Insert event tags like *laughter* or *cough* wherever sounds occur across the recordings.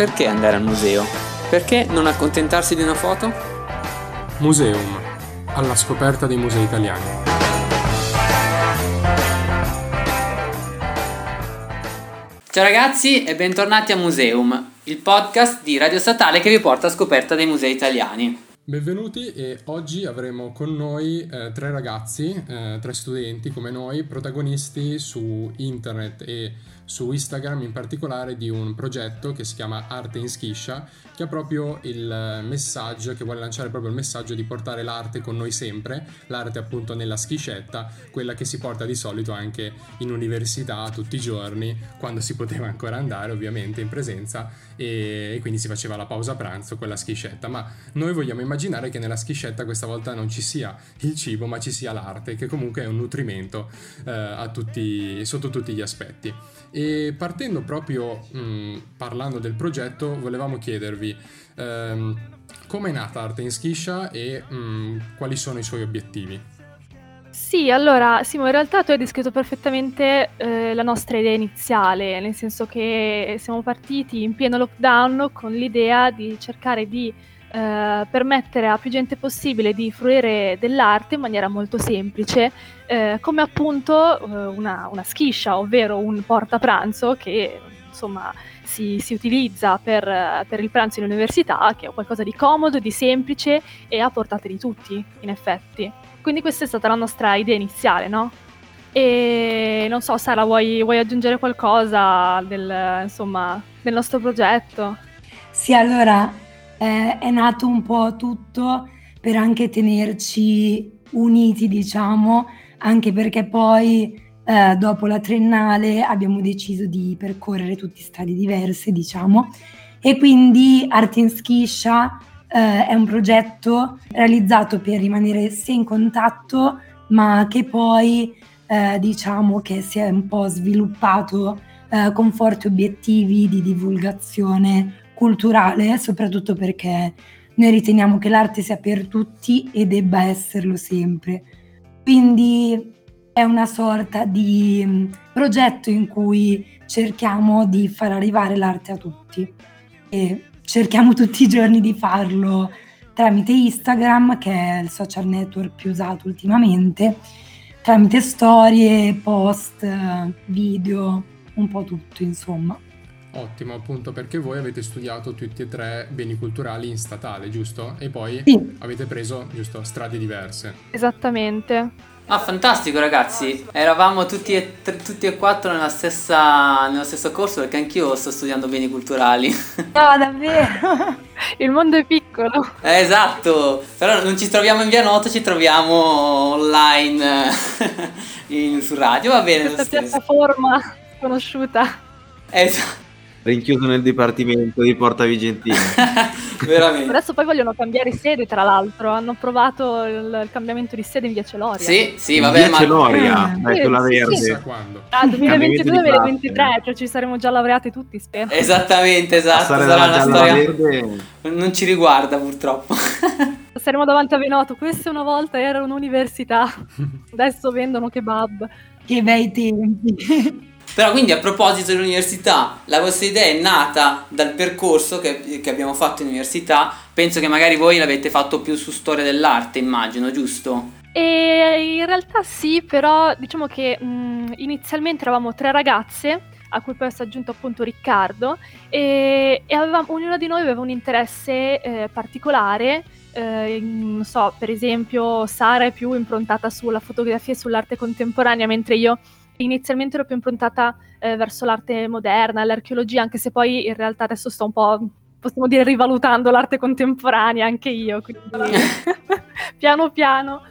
perché andare al museo? Perché non accontentarsi di una foto? Museum, alla scoperta dei musei italiani. Ciao ragazzi e bentornati a Museum, il podcast di Radio Statale che vi porta a scoperta dei musei italiani. Benvenuti e oggi avremo con noi eh, tre ragazzi, eh, tre studenti come noi, protagonisti su internet e su Instagram in particolare di un progetto che si chiama Arte in Schiscia, che ha proprio il messaggio, che vuole lanciare proprio il messaggio di portare l'arte con noi sempre, l'arte appunto nella schiscetta, quella che si porta di solito anche in università tutti i giorni, quando si poteva ancora andare ovviamente in presenza e, quindi si faceva la pausa pranzo con la schiscetta, ma noi vogliamo immaginare che nella schiscetta questa volta non ci sia il cibo ma ci sia l'arte, che comunque è un nutrimento eh, tutti, sotto tutti gli aspetti. E partendo proprio mh, mm, parlando del progetto, volevamo chiedervi ehm, come è nata Arte in Schiscia e mh, mm, quali sono i suoi obiettivi. Sì, allora Simo, in realtà tu hai descritto perfettamente eh, la nostra idea iniziale, nel senso che siamo partiti in pieno lockdown con l'idea di cercare di eh, permettere a più gente possibile di fruire dell'arte in maniera molto semplice, eh, come appunto eh, una, una, schiscia, ovvero un portapranzo che insomma si, si utilizza per, per, il pranzo in università, che è qualcosa di comodo, di semplice e a portata di tutti, in effetti. Quindi questa è stata la nostra idea iniziale, no? E non so, Sara, vuoi, vuoi aggiungere qualcosa del, insomma, del nostro progetto? Sì, allora eh, è nato un po' tutto per anche tenerci uniti, diciamo, anche perché poi eh, dopo la triennale abbiamo deciso di percorrere tutte strade diverse, diciamo, e quindi Arte in Schiscia eh, è un progetto realizzato per rimanere sia in contatto, ma che poi eh, diciamo che si è un po' sviluppato eh, con forti obiettivi di divulgazione culturale, soprattutto perché noi riteniamo che l'arte sia per tutti e debba esserlo sempre. Quindi è una sorta di mm, progetto in cui cerchiamo di far arrivare l'arte a tutti e cerchiamo tutti i giorni di farlo tramite Instagram, che è il social network più usato ultimamente, tramite storie, post, video, un po' tutto, insomma. Ottimo, appunto perché voi avete studiato tutti e tre beni culturali in statale, giusto? E poi sì. avete preso, giusto, strade diverse. Esattamente. Ah, fantastico ragazzi, eravamo tutti e, tre, tutti e quattro nella stessa, nello stesso corso perché anch'io sto studiando beni culturali. *laughs* No, davvero? *laughs* Il mondo è piccolo. Eh, esatto, però non ci troviamo in via nota, ci troviamo online *laughs* in, su radio, va bene. Questa piattaforma sconosciuta. Esatto rinchiuso nel dipartimento di Porta Vigentina. *laughs* Veramente. Adesso poi vogliono cambiare sede, tra l'altro. Hanno provato il, il cambiamento di sede in via Celoria. Sì, sì, vabbè. Via ma... Celoria, eh, dai, quella verde. Sì, quando? Ah, 2022-2023, cioè ci saremo già laureati tutti, spero. Esattamente, esatto. Sarà una storia... Verde. Non ci riguarda, purtroppo. *laughs* Saremo davanti a Venoto. Questa una volta era un'università. *laughs* Adesso vendono kebab. Che bei tempi. Però quindi a proposito dell'università, la vostra idea è nata dal percorso che, che, abbiamo fatto in università, penso che magari voi l'avete fatto più su storia dell'arte, immagino, giusto? E in realtà sì, però diciamo che mh, inizialmente eravamo tre ragazze, a cui poi è aggiunto appunto Riccardo, e, e avevamo, ognuna di noi aveva un interesse eh, particolare. Eh, non so, per esempio Sara è più improntata sulla fotografia e sull'arte contemporanea, mentre io inizialmente ero più improntata eh, verso l'arte moderna, l'archeologia, anche se poi in realtà adesso sto un po', possiamo dire, rivalutando l'arte contemporanea anche io, quindi *laughs* piano piano.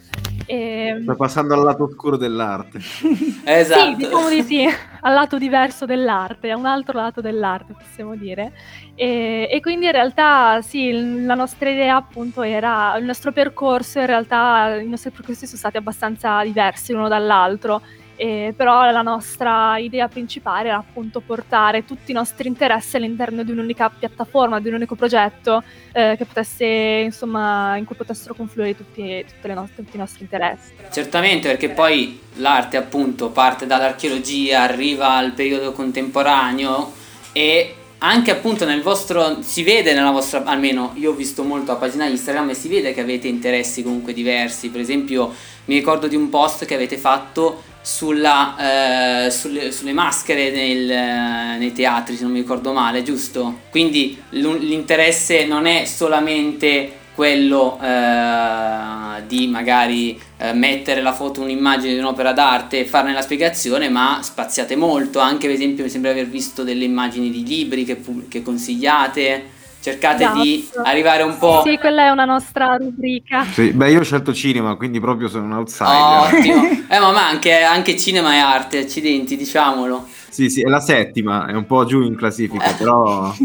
E... Ehm, Sta passando al lato oscuro dell'arte. *laughs* esatto. Sì, diciamo di sì, al lato diverso dell'arte, a un altro lato dell'arte, possiamo dire. E, e, quindi in realtà sì, la nostra idea appunto era, il nostro percorso in realtà, i nostri percorsi sono stati abbastanza diversi l'uno dall'altro eh, però la nostra idea principale era appunto portare tutti i nostri interessi all'interno di un'unica piattaforma, di un unico progetto eh, potesse, insomma, in cui potessero confluire tutti, nostre, tutti i nostri interessi. Certamente, perché poi l'arte appunto parte dall'archeologia, arriva al periodo contemporaneo e anche appunto nel vostro si vede nella vostra almeno io ho visto molto la pagina Instagram e si vede che avete interessi comunque diversi per esempio mi ricordo di un post che avete fatto sulla, eh, sulle, sulle, maschere nel, nei teatri se non mi ricordo male giusto quindi l'interesse non è solamente quello eh, di magari eh, mettere la foto, un'immagine di un'opera d'arte e farne la spiegazione, ma spaziate molto, anche per esempio mi sembra aver visto delle immagini di libri che, che consigliate. Cercate esatto. di arrivare un po'. Sì, quella è una nostra rubrica. Sì, beh, io ho scelto cinema, quindi proprio sono un outsider. Ottimo. *laughs* eh, ma, ma anche, anche, cinema e arte, accidenti, diciamolo. Sì, sì, è la settima, è un po' giù in classifica, però. *laughs*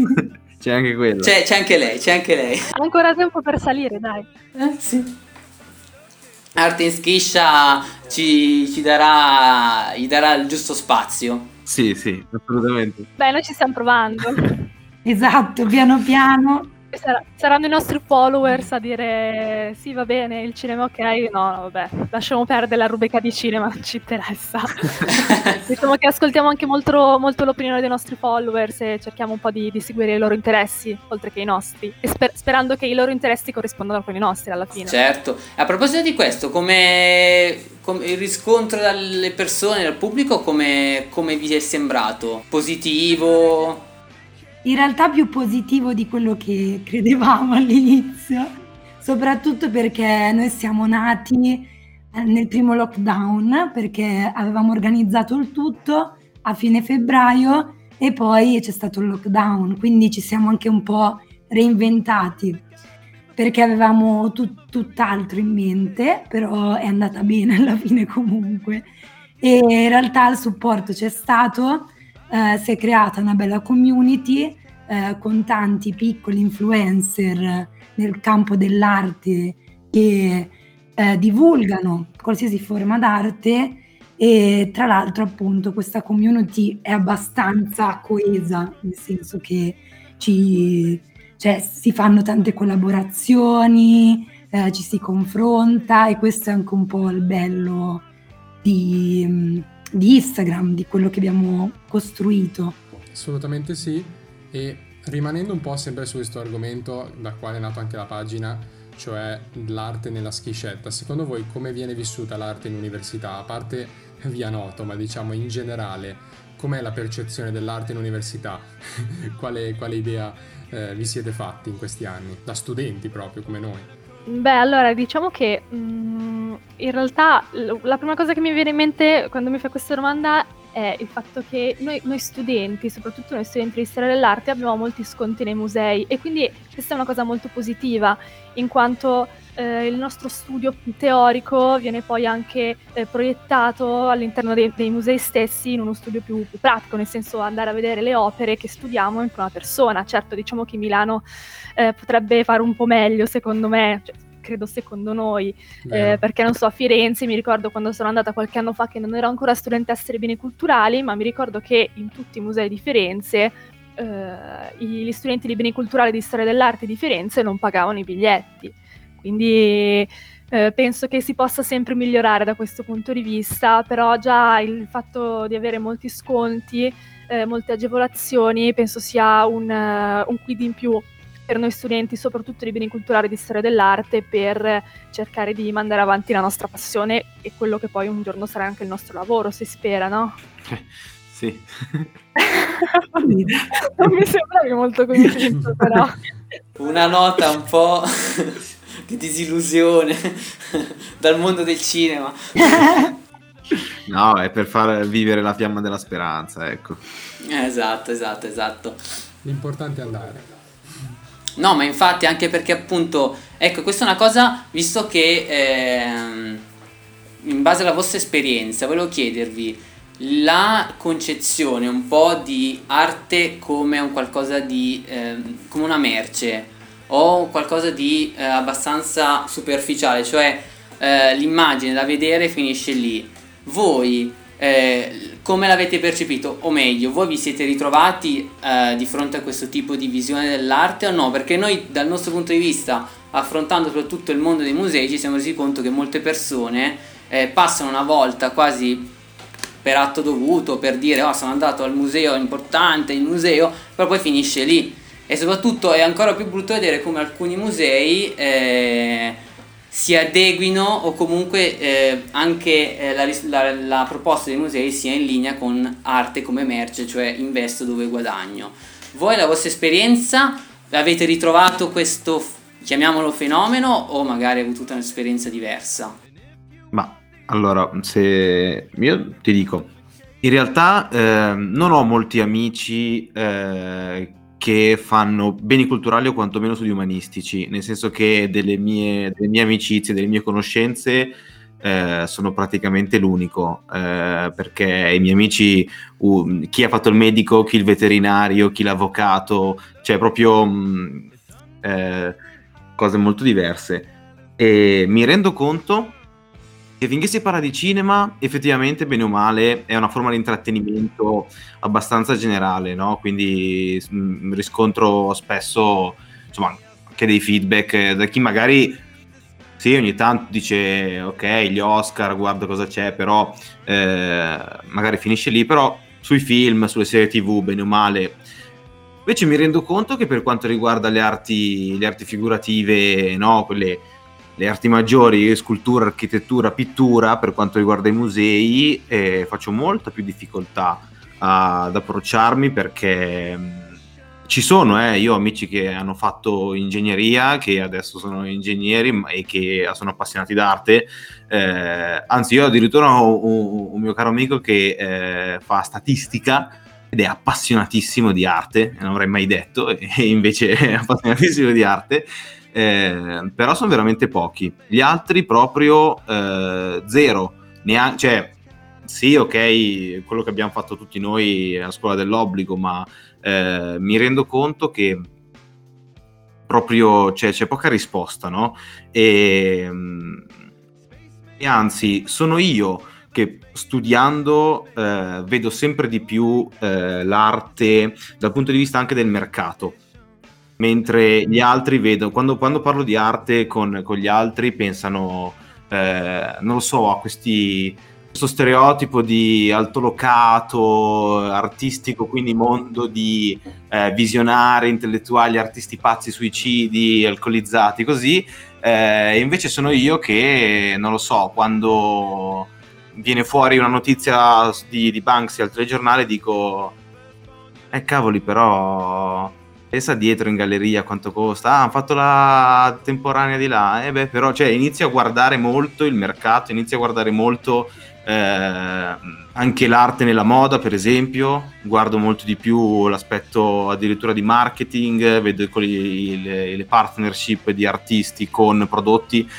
C'è anche quello. C'è, c'è, anche lei, c'è anche lei. Ancora tempo per salire, dai. Eh, sì. Arte in schiscia ci, ci darà, gli darà il giusto spazio. Sì, sì, assolutamente. Beh, noi ci stiamo provando. *laughs* esatto, piano piano. Sarà, saranno i nostri followers a dire sì va bene il cinema ok. No, no vabbè lasciamo perdere la rubrica di cinema non ci interessa. *laughs* Diciamo che ascoltiamo anche molto, molto, l'opinione dei nostri followers e cerchiamo un po' di, di seguire i loro interessi oltre che i nostri e sper- sperando che i loro interessi corrispondano con i nostri alla fine. Certo. A proposito di questo come, come il riscontro dalle persone dal pubblico come, come vi è sembrato? Positivo in realtà più positivo di quello che credevamo *laughs* all'inizio, soprattutto perché noi siamo nati eh, nel primo lockdown, perché avevamo organizzato il tutto a fine febbraio e poi c'è stato il lockdown, quindi ci siamo anche un po' reinventati perché avevamo tut- tutt'altro in mente, però è andata bene *laughs* alla fine comunque. E in realtà il supporto c'è stato, eh, si è creata una bella community eh, con tanti piccoli influencer nel campo dell'arte che eh, divulgano qualsiasi forma d'arte e tra l'altro appunto questa community è abbastanza coesa, nel senso che ci, cioè, si fanno tante collaborazioni, eh, ci si confronta e questo è anche un po' il bello di, di Instagram, di quello che abbiamo costruito. Assolutamente sì. E rimanendo un po' sempre su questo argomento da quale è nata anche la pagina, cioè l'arte nella schiscetta, secondo voi come viene vissuta l'arte in università? A parte via noto, ma diciamo in generale, com'è la percezione dell'arte in università? *laughs* quale, quale, idea eh, vi siete fatti in questi anni? Da studenti proprio come noi? Beh, allora diciamo che mm, in realtà la prima cosa che mi viene in mente quando mi fai questa domanda è il fatto che noi, noi, studenti, soprattutto noi studenti di storia dell'arte, abbiamo molti sconti nei musei e quindi questa è una cosa molto positiva, in quanto eh, il nostro studio teorico viene poi anche eh, proiettato all'interno dei, dei, musei stessi in uno studio più, più, pratico, nel senso andare a vedere le opere che studiamo in prima persona. Certo, diciamo che Milano eh, potrebbe fare un po' meglio, secondo me. Cioè, credo secondo noi, eh, perché non so, a Firenze mi ricordo quando sono andata qualche anno fa che non ero ancora studentessa dei beni culturali, ma mi ricordo che in tutti i musei di Firenze eh, gli studenti di beni culturali di storia dell'arte di Firenze non pagavano i biglietti. Quindi eh, penso che si possa sempre migliorare da questo punto di vista, però già il fatto di avere molti sconti, eh, molte agevolazioni, penso sia un, uh, un quid in più per noi studenti, soprattutto di beni culturali e di storia dell'arte, per cercare di mandare avanti la nostra passione e quello che poi un giorno sarà anche il nostro lavoro, si spera, no? sì. *laughs* non mi sembra che molto convinto, *laughs* però. Una nota un po' *laughs* di disillusione dal mondo del cinema. No, è per far vivere la fiamma della speranza, ecco. Esatto, esatto, esatto. L'importante è andare. No, ma infatti anche perché appunto, ecco, questa è una cosa, visto che ehm, in base alla vostra esperienza, volevo chiedervi la concezione un po' di arte come un qualcosa di, ehm, come una merce o qualcosa di eh, abbastanza superficiale, cioè eh, l'immagine da vedere finisce lì. Voi eh, come l'avete percepito? O meglio, voi vi siete ritrovati eh, di fronte a questo tipo di visione dell'arte o no? Perché noi dal nostro punto di vista, affrontando soprattutto il mondo dei musei, ci siamo resi conto che molte persone eh, passano una volta quasi per atto dovuto, per dire oh sono andato al museo importante, il museo, però poi finisce lì. E soprattutto è ancora più brutto vedere come alcuni musei eh, si adeguino o comunque eh, anche eh, la, la, la, proposta dei musei sia in linea con arte come merce, cioè investo dove guadagno. Voi la vostra esperienza avete ritrovato questo, chiamiamolo fenomeno o magari avete avuto un'esperienza diversa? Ma allora, se io ti dico, in realtà eh, non ho molti amici eh, che fanno beni culturali o quantomeno studi umanistici, nel senso che delle mie, delle mie amicizie, delle mie conoscenze eh, sono praticamente l'unico, eh, perché i miei amici, uh, chi ha fatto il medico, chi il veterinario, chi l'avvocato, cioè proprio mh, eh, cose molto diverse. E mi rendo conto che finché si parla di cinema, effettivamente, bene o male, è una forma di intrattenimento abbastanza generale, no? Quindi mh, mm, riscontro spesso, insomma, anche dei feedback da chi magari sì, ogni tanto dice ok, gli Oscar, guarda cosa c'è, però eh, magari finisce lì, però sui film, sulle serie tv, bene o male. Invece mi rendo conto che per quanto riguarda le arti, le arti figurative, no, quelle le arti maggiori, scultura, architettura, pittura, per quanto riguarda i musei, eh, faccio molta più difficoltà ad approcciarmi perché ci sono, eh, io ho amici che hanno fatto ingegneria, che adesso sono ingegneri e che sono appassionati d'arte, eh, anzi io addirittura ho un, un mio caro amico che eh, fa statistica ed è appassionatissimo di arte, non avrei mai detto, *laughs* e invece è appassionatissimo di arte eh, però sono veramente pochi. Gli altri proprio eh, zero, Neanche, cioè sì, ok, quello che abbiamo fatto tutti noi a scuola dell'obbligo, ma eh, mi rendo conto che proprio cioè, c'è poca risposta, no? E, e anzi, sono io che studiando eh, vedo sempre di più eh, l'arte dal punto di vista anche del mercato mentre gli altri vedono, quando, quando parlo di arte con, con gli altri pensano, eh, non lo so, a questi, questo stereotipo di altolocato, artistico, quindi mondo di eh, visionari, intellettuali, artisti pazzi, suicidi, alcolizzati, così, eh, invece sono io che, non lo so, quando viene fuori una notizia di, di Banksy al telegiornale dico, eh cavoli però pensa dietro in galleria quanto costa, ah, hanno fatto la temporanea di là, eh beh, però cioè, inizia a guardare molto il mercato, inizia a guardare molto eh, anche l'arte nella moda, per esempio, guardo molto di più l'aspetto addirittura di marketing, vedo le, le partnership di artisti con prodotti,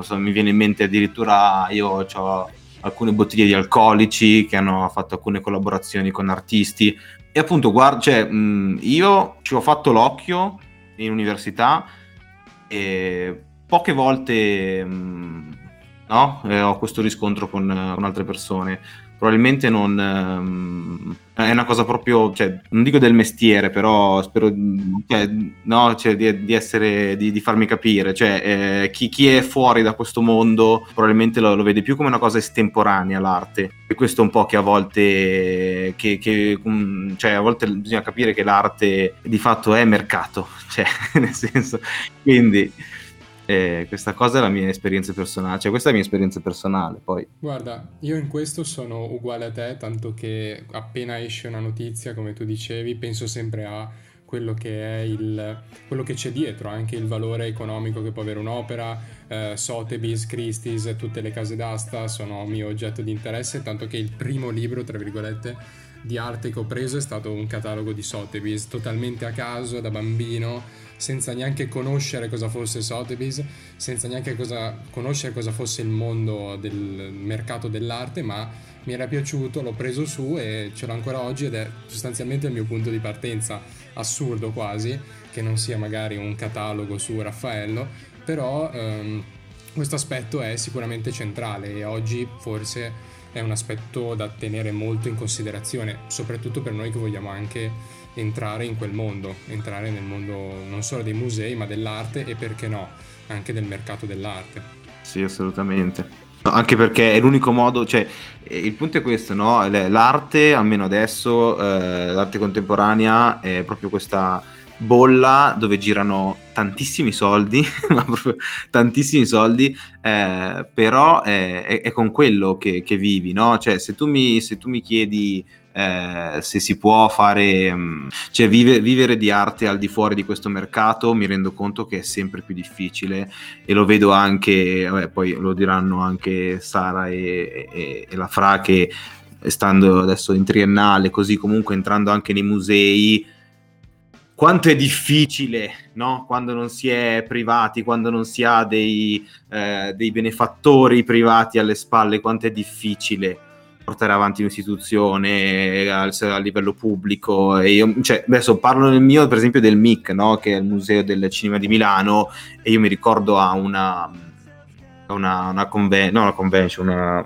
so, mi viene in mente addirittura io ho alcune bottiglie di alcolici che hanno fatto alcune collaborazioni con artisti, e appunto, guarda, cioè, mh, io ci ho fatto l'occhio in università e poche volte mh, no, eh, ho questo riscontro con, con altre persone probabilmente non ehm, è una cosa proprio, cioè, non dico del mestiere, però spero cioè, no, cioè, di, di, essere, di, di, farmi capire, cioè, eh, chi, chi, è fuori da questo mondo probabilmente lo, lo, vede più come una cosa estemporanea l'arte. E questo è un po' che a volte, che, che, um, cioè, a volte bisogna capire che l'arte di fatto è mercato, *laughs* cioè, nel senso, quindi e questa cosa è la mia esperienza personale, cioè questa è la mia esperienza personale. Poi. Guarda, io in questo sono uguale a te, tanto che appena esce una notizia, come tu dicevi, penso sempre a quello che è il, quello che c'è dietro, anche il valore economico che può avere un'opera, eh, Sotheby's, Christie's, tutte le case d'asta sono mio oggetto di interesse, tanto che il primo libro, tra virgolette, di arte che ho preso è stato un catalogo di Sotheby's, totalmente a caso, da bambino, senza neanche conoscere cosa fosse Sotheby's, senza neanche cosa, conoscere cosa fosse il mondo del mercato dell'arte, ma mi era piaciuto, l'ho preso su e ce l'ho ancora oggi ed è sostanzialmente il mio punto di partenza, assurdo quasi, che non sia magari un catalogo su Raffaello, però ehm, questo aspetto è sicuramente centrale e oggi forse è un aspetto da tenere molto in considerazione, soprattutto per noi che vogliamo anche entrare in quel mondo, entrare nel mondo non solo dei musei ma dell'arte e perché no, anche del mercato dell'arte. Sì, assolutamente. Anche perché è l'unico modo, cioè il punto è questo, no? L'arte, almeno adesso, eh, l'arte contemporanea è proprio questa bolla dove girano tantissimi soldi, *laughs* ma proprio tantissimi soldi, eh, però è, è, è, con quello che, che vivi, no? Cioè se tu mi, se tu mi chiedi eh, se si può fare, mm, cioè vive, vivere di arte al di fuori di questo mercato, mi rendo conto che è sempre più difficile e lo vedo anche, vabbè, poi lo diranno anche Sara e, e, e la Fra che stando adesso in triennale, così comunque entrando anche nei musei, quanto è difficile no? quando non si è privati, quando non si ha dei, eh, dei benefattori privati alle spalle, quanto è difficile portare avanti un'istituzione al, a livello pubblico. Io, cioè, adesso parlo nel mio, per esempio, del MIC, no? che è il Museo del Cinema di Milano, e io mi ricordo a una, una, una, conven- no, una convention, una...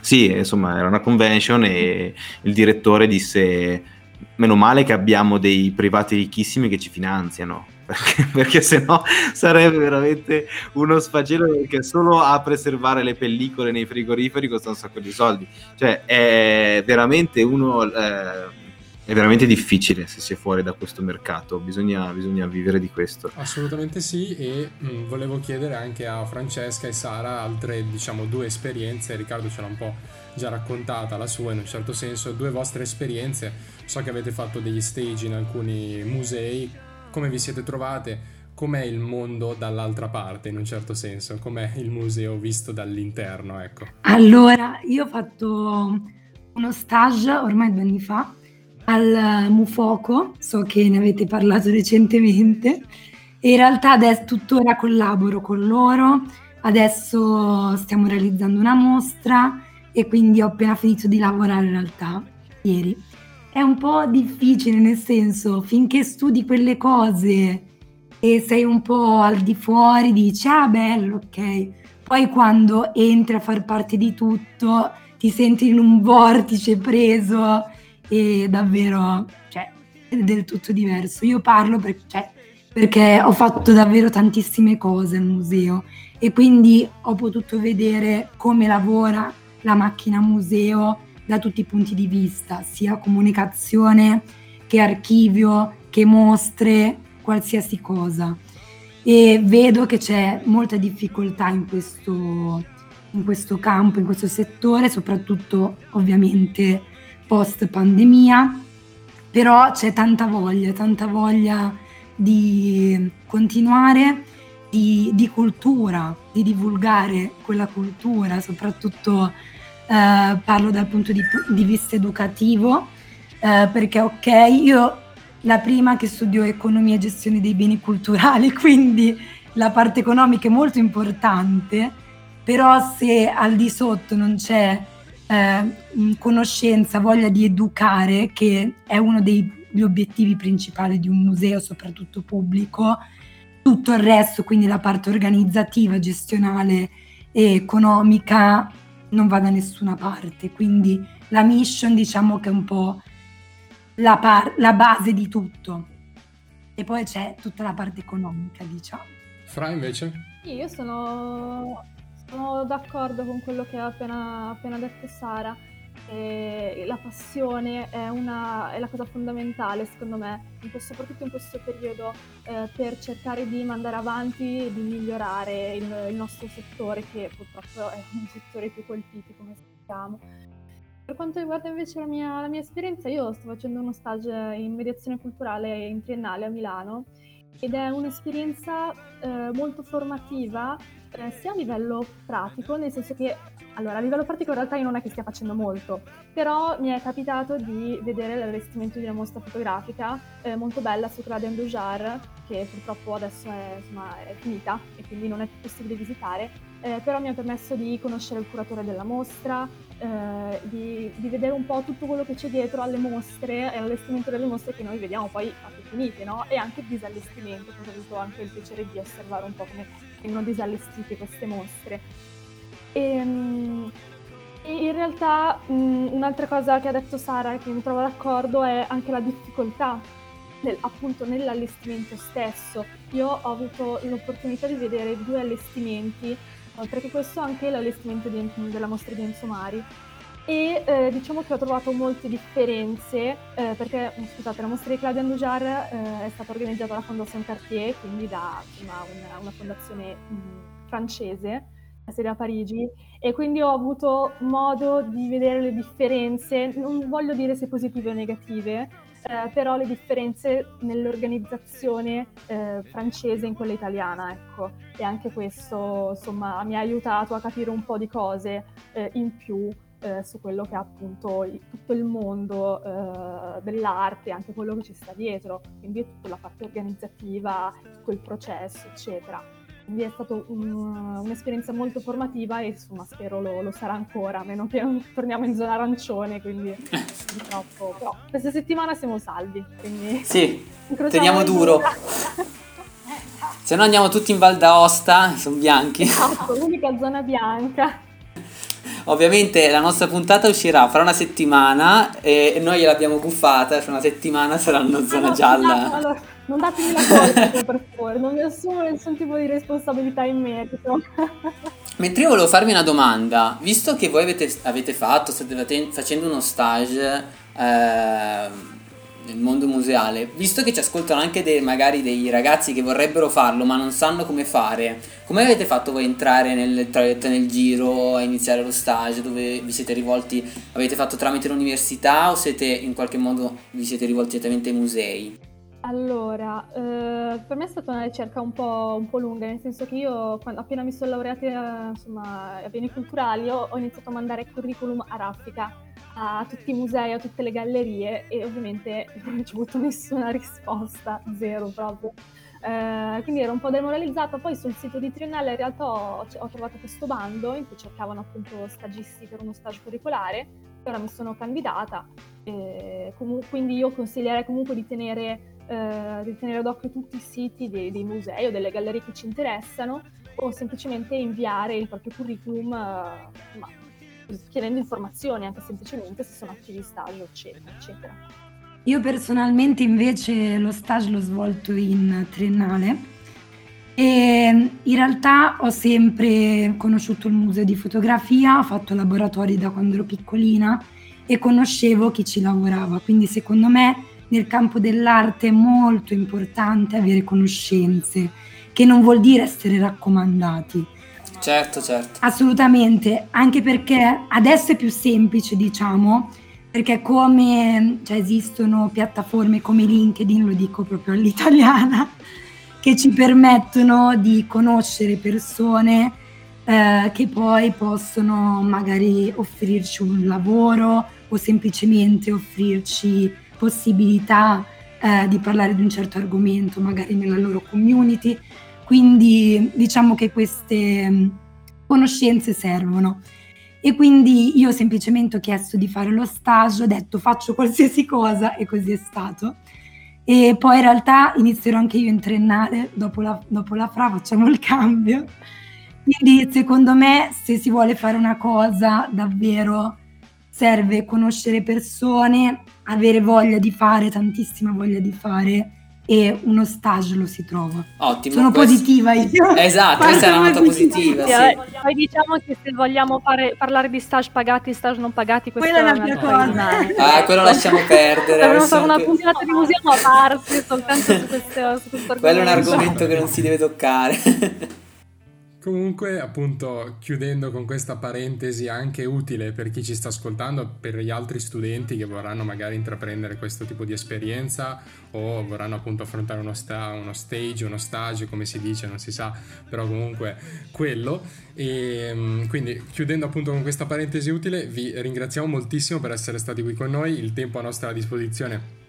sì, insomma, era una convention e il direttore disse meno male che abbiamo dei privati ricchissimi che ci finanziano *laughs* perché, perché sennò sarebbe veramente uno sfacelo perché solo a preservare le pellicole nei frigoriferi costa un sacco di soldi. Cioè è veramente uno... Eh, è veramente difficile se si è fuori da questo mercato, bisogna, bisogna vivere di questo. Assolutamente sì e mh, mm, volevo chiedere anche a Francesca e Sara altre diciamo due esperienze, Riccardo ce l'ha un po' già raccontata la sua in un certo senso, due vostre esperienze, so che avete fatto degli stage in alcuni musei, come vi siete trovate, com'è il mondo dall'altra parte in un certo senso, com'è il museo visto dall'interno, ecco. Allora, io ho fatto uno stage ormai due anni fa al Mufoco, so che ne avete parlato recentemente, e in realtà adesso tuttora collaboro con loro, adesso stiamo realizzando una mostra e quindi ho appena finito di lavorare in realtà ieri è un po' difficile, nel senso, finché studi quelle cose e sei un po' al di fuori, dici, ah bello, ok. Poi quando entri a far parte di tutto, ti senti in un vortice preso e davvero, cioè, è del tutto diverso. Io parlo per, cioè, perché ho fatto davvero tantissime cose al museo e quindi ho potuto vedere come lavora la macchina museo, da tutti i punti di vista, sia comunicazione che archivio, che mostre, qualsiasi cosa. E vedo che c'è molta difficoltà in questo, in questo campo, in questo settore, soprattutto ovviamente post pandemia, però c'è tanta voglia, tanta voglia di continuare, di, di cultura, di divulgare quella cultura, soprattutto eh, parlo dal punto di, di vista educativo, eh, perché ok, io la prima che studio economia e gestione dei beni culturali, *laughs* quindi la parte economica è molto importante, però se al di sotto non c'è eh, conoscenza, voglia di educare, che è uno degli obiettivi principali di un museo, soprattutto pubblico, tutto il resto, quindi la parte organizzativa, gestionale e economica, non va da nessuna parte. Quindi la mission diciamo che è un po' la, par- la base di tutto. E poi c'è tutta la parte economica, diciamo. Fra invece? Io sono, sono d'accordo con quello che ha appena, appena detto Sara eh, la passione è, una, è, la cosa fondamentale secondo me, in questo, soprattutto in questo periodo, eh, per cercare di mandare avanti e di migliorare il, il, nostro settore che purtroppo è uno dei settori più colpiti come sappiamo. Per quanto riguarda invece la mia, la mia esperienza, io sto facendo uno stage in mediazione culturale in triennale a Milano ed è un'esperienza eh, molto formativa eh, sia a livello pratico, nel senso che allora, a livello pratico in realtà io non è che stia facendo molto, però mi è capitato di vedere l'allestimento di una mostra fotografica eh, molto bella su Claude Dujar, che purtroppo adesso è, insomma, è, finita e quindi non è più possibile visitare, eh, però mi ha permesso di conoscere il curatore della mostra, eh, di, di, vedere un po' tutto quello che c'è dietro alle mostre e all'allestimento delle mostre che noi vediamo poi a finite, no? E anche il disallestimento, perché ho avuto anche il piacere di osservare un po' come vengono disallestite queste mostre. E, ehm, in realtà un'altra cosa che ha detto Sara che mi trovo d'accordo è anche la difficoltà nel, appunto nell'allestimento stesso. Io ho avuto l'opportunità di vedere due allestimenti perché questo è anche l'allestimento di, della mostra di Enzo Mari e eh, diciamo che ho trovato molte differenze eh, perché scusate la mostra di Claudia Andujar eh, è stata organizzata da Fondation Cartier quindi da una, una, una fondazione mh, francese la sede a Parigi e quindi ho avuto modo di vedere le differenze non voglio dire se positive o negative eh, però le differenze nell'organizzazione eh, francese in quella italiana, ecco. E anche questo, insomma, mi ha aiutato a capire un po' di cose eh, in più eh, su quello che è appunto il, tutto il mondo eh, dell'arte, anche quello che ci sta dietro, quindi tutta la parte organizzativa, il processo, eccetera. Quindi è stata un, un'esperienza molto formativa e insomma spero lo, lo, sarà ancora, a meno che non *laughs* torniamo in zona arancione, quindi *laughs* purtroppo. Però questa settimana siamo salvi, quindi... Sì, *laughs* teniamo duro. Se no andiamo tutti in Val d'Aosta, sono bianchi. Esatto, l'unica zona bianca. Ovviamente la nostra puntata uscirà fra una settimana e noi gliel'abbiamo buffata, fra una settimana saranno zona ah, no, gialla. Allora, non datemi la colpa per favore, non mi assumo nessun tipo di responsabilità in merito. *laughs* Mentre io volevo farvi una domanda, visto che voi avete, avete fatto, state facendo uno stage eh, nel mondo museale, visto che ci ascoltano anche dei, magari dei ragazzi che vorrebbero farlo ma non sanno come fare, come avete fatto voi entrare nel, nel giro, a iniziare lo stage, dove vi siete rivolti, avete fatto tramite l'università o siete in qualche modo vi siete rivolti direttamente ai musei? Allora, eh, per me è stata una ricerca un po', un po', lunga, nel senso che io quando, appena mi sono laureata insomma, a beni culturali ho, ho iniziato a mandare curriculum a raffica a tutti i musei, a tutte le gallerie e ovviamente *laughs* non ho ricevuto nessuna risposta, zero proprio. Eh, quindi ero un po' demoralizzata, poi sul sito di Triennale in realtà ho, ho, trovato questo bando in cui cercavano appunto stagisti per uno stage curricolare e ora mi sono candidata, eh, comu- quindi io consiglierei comunque di tenere, eh, di tenere d'occhio tutti i siti dei, dei, musei o delle gallerie che ci interessano o semplicemente inviare il proprio curriculum eh, chiedendo informazioni anche semplicemente se sono attivi stage, eccetera, eccetera. Io personalmente invece lo stage l'ho svolto in triennale e in realtà ho sempre conosciuto il museo di fotografia, ho fatto laboratori da quando ero piccolina e conoscevo chi ci lavorava, quindi secondo me nel campo dell'arte è molto importante avere conoscenze, che non vuol dire essere raccomandati, Certo, certo. Assolutamente, anche perché adesso è più semplice, diciamo, perché come cioè, esistono piattaforme come LinkedIn, lo dico proprio all'italiana, *laughs* che ci permettono di conoscere persone eh, che poi possono magari offrirci un lavoro o semplicemente offrirci possibilità eh, di parlare di un certo argomento magari nella loro community. Quindi diciamo che queste mm, conoscenze servono. E quindi io semplicemente ho chiesto di fare lo stage, ho detto faccio qualsiasi cosa e così è stato. E poi in realtà inizierò anche io in triennale, dopo la, dopo la FRA facciamo il cambio. Quindi secondo me se si vuole fare una cosa davvero serve conoscere persone, avere voglia di fare, tantissima voglia di fare e uno stage lo si trova. Ottimo. Sono questo... positiva io. Esatto, questa è una nota positiva. Sì. Eh, poi diciamo che se vogliamo fare, parlare di stage pagati e stage non pagati, quella è un'altra cosa. Ah, quello lasciamo perdere. Dovremmo fare una puntata di museo a parte soltanto su, queste, su questo argomento. Quello è un argomento che non si deve toccare. Comunque, appunto, chiudendo con questa parentesi anche utile per chi ci sta ascoltando, per gli altri studenti che vorranno magari intraprendere questo tipo di esperienza o vorranno appunto affrontare uno, sta- uno stage, uno stage, come si dice, non si sa, però comunque quello. E mm, quindi, chiudendo appunto con questa parentesi utile, vi ringraziamo moltissimo per essere stati qui con noi, il tempo a nostra disposizione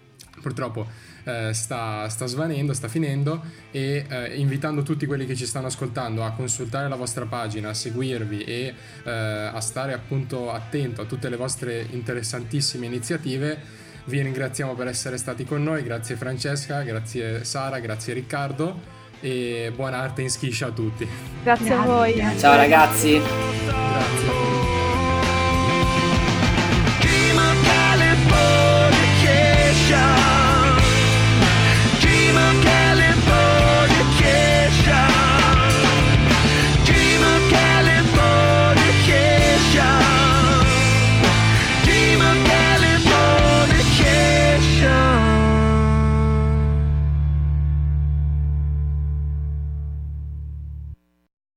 purtroppo eh, sta, sta, svanendo, sta finendo e eh, invitando tutti quelli che ci stanno ascoltando a consultare la vostra pagina, a seguirvi e eh, a stare appunto attento a tutte le vostre interessantissime iniziative. Vi ringraziamo per essere stati con noi, grazie Francesca, grazie Sara, grazie Riccardo e buona arte in schiscia a tutti. Grazie, grazie. a voi. Ciao ragazzi.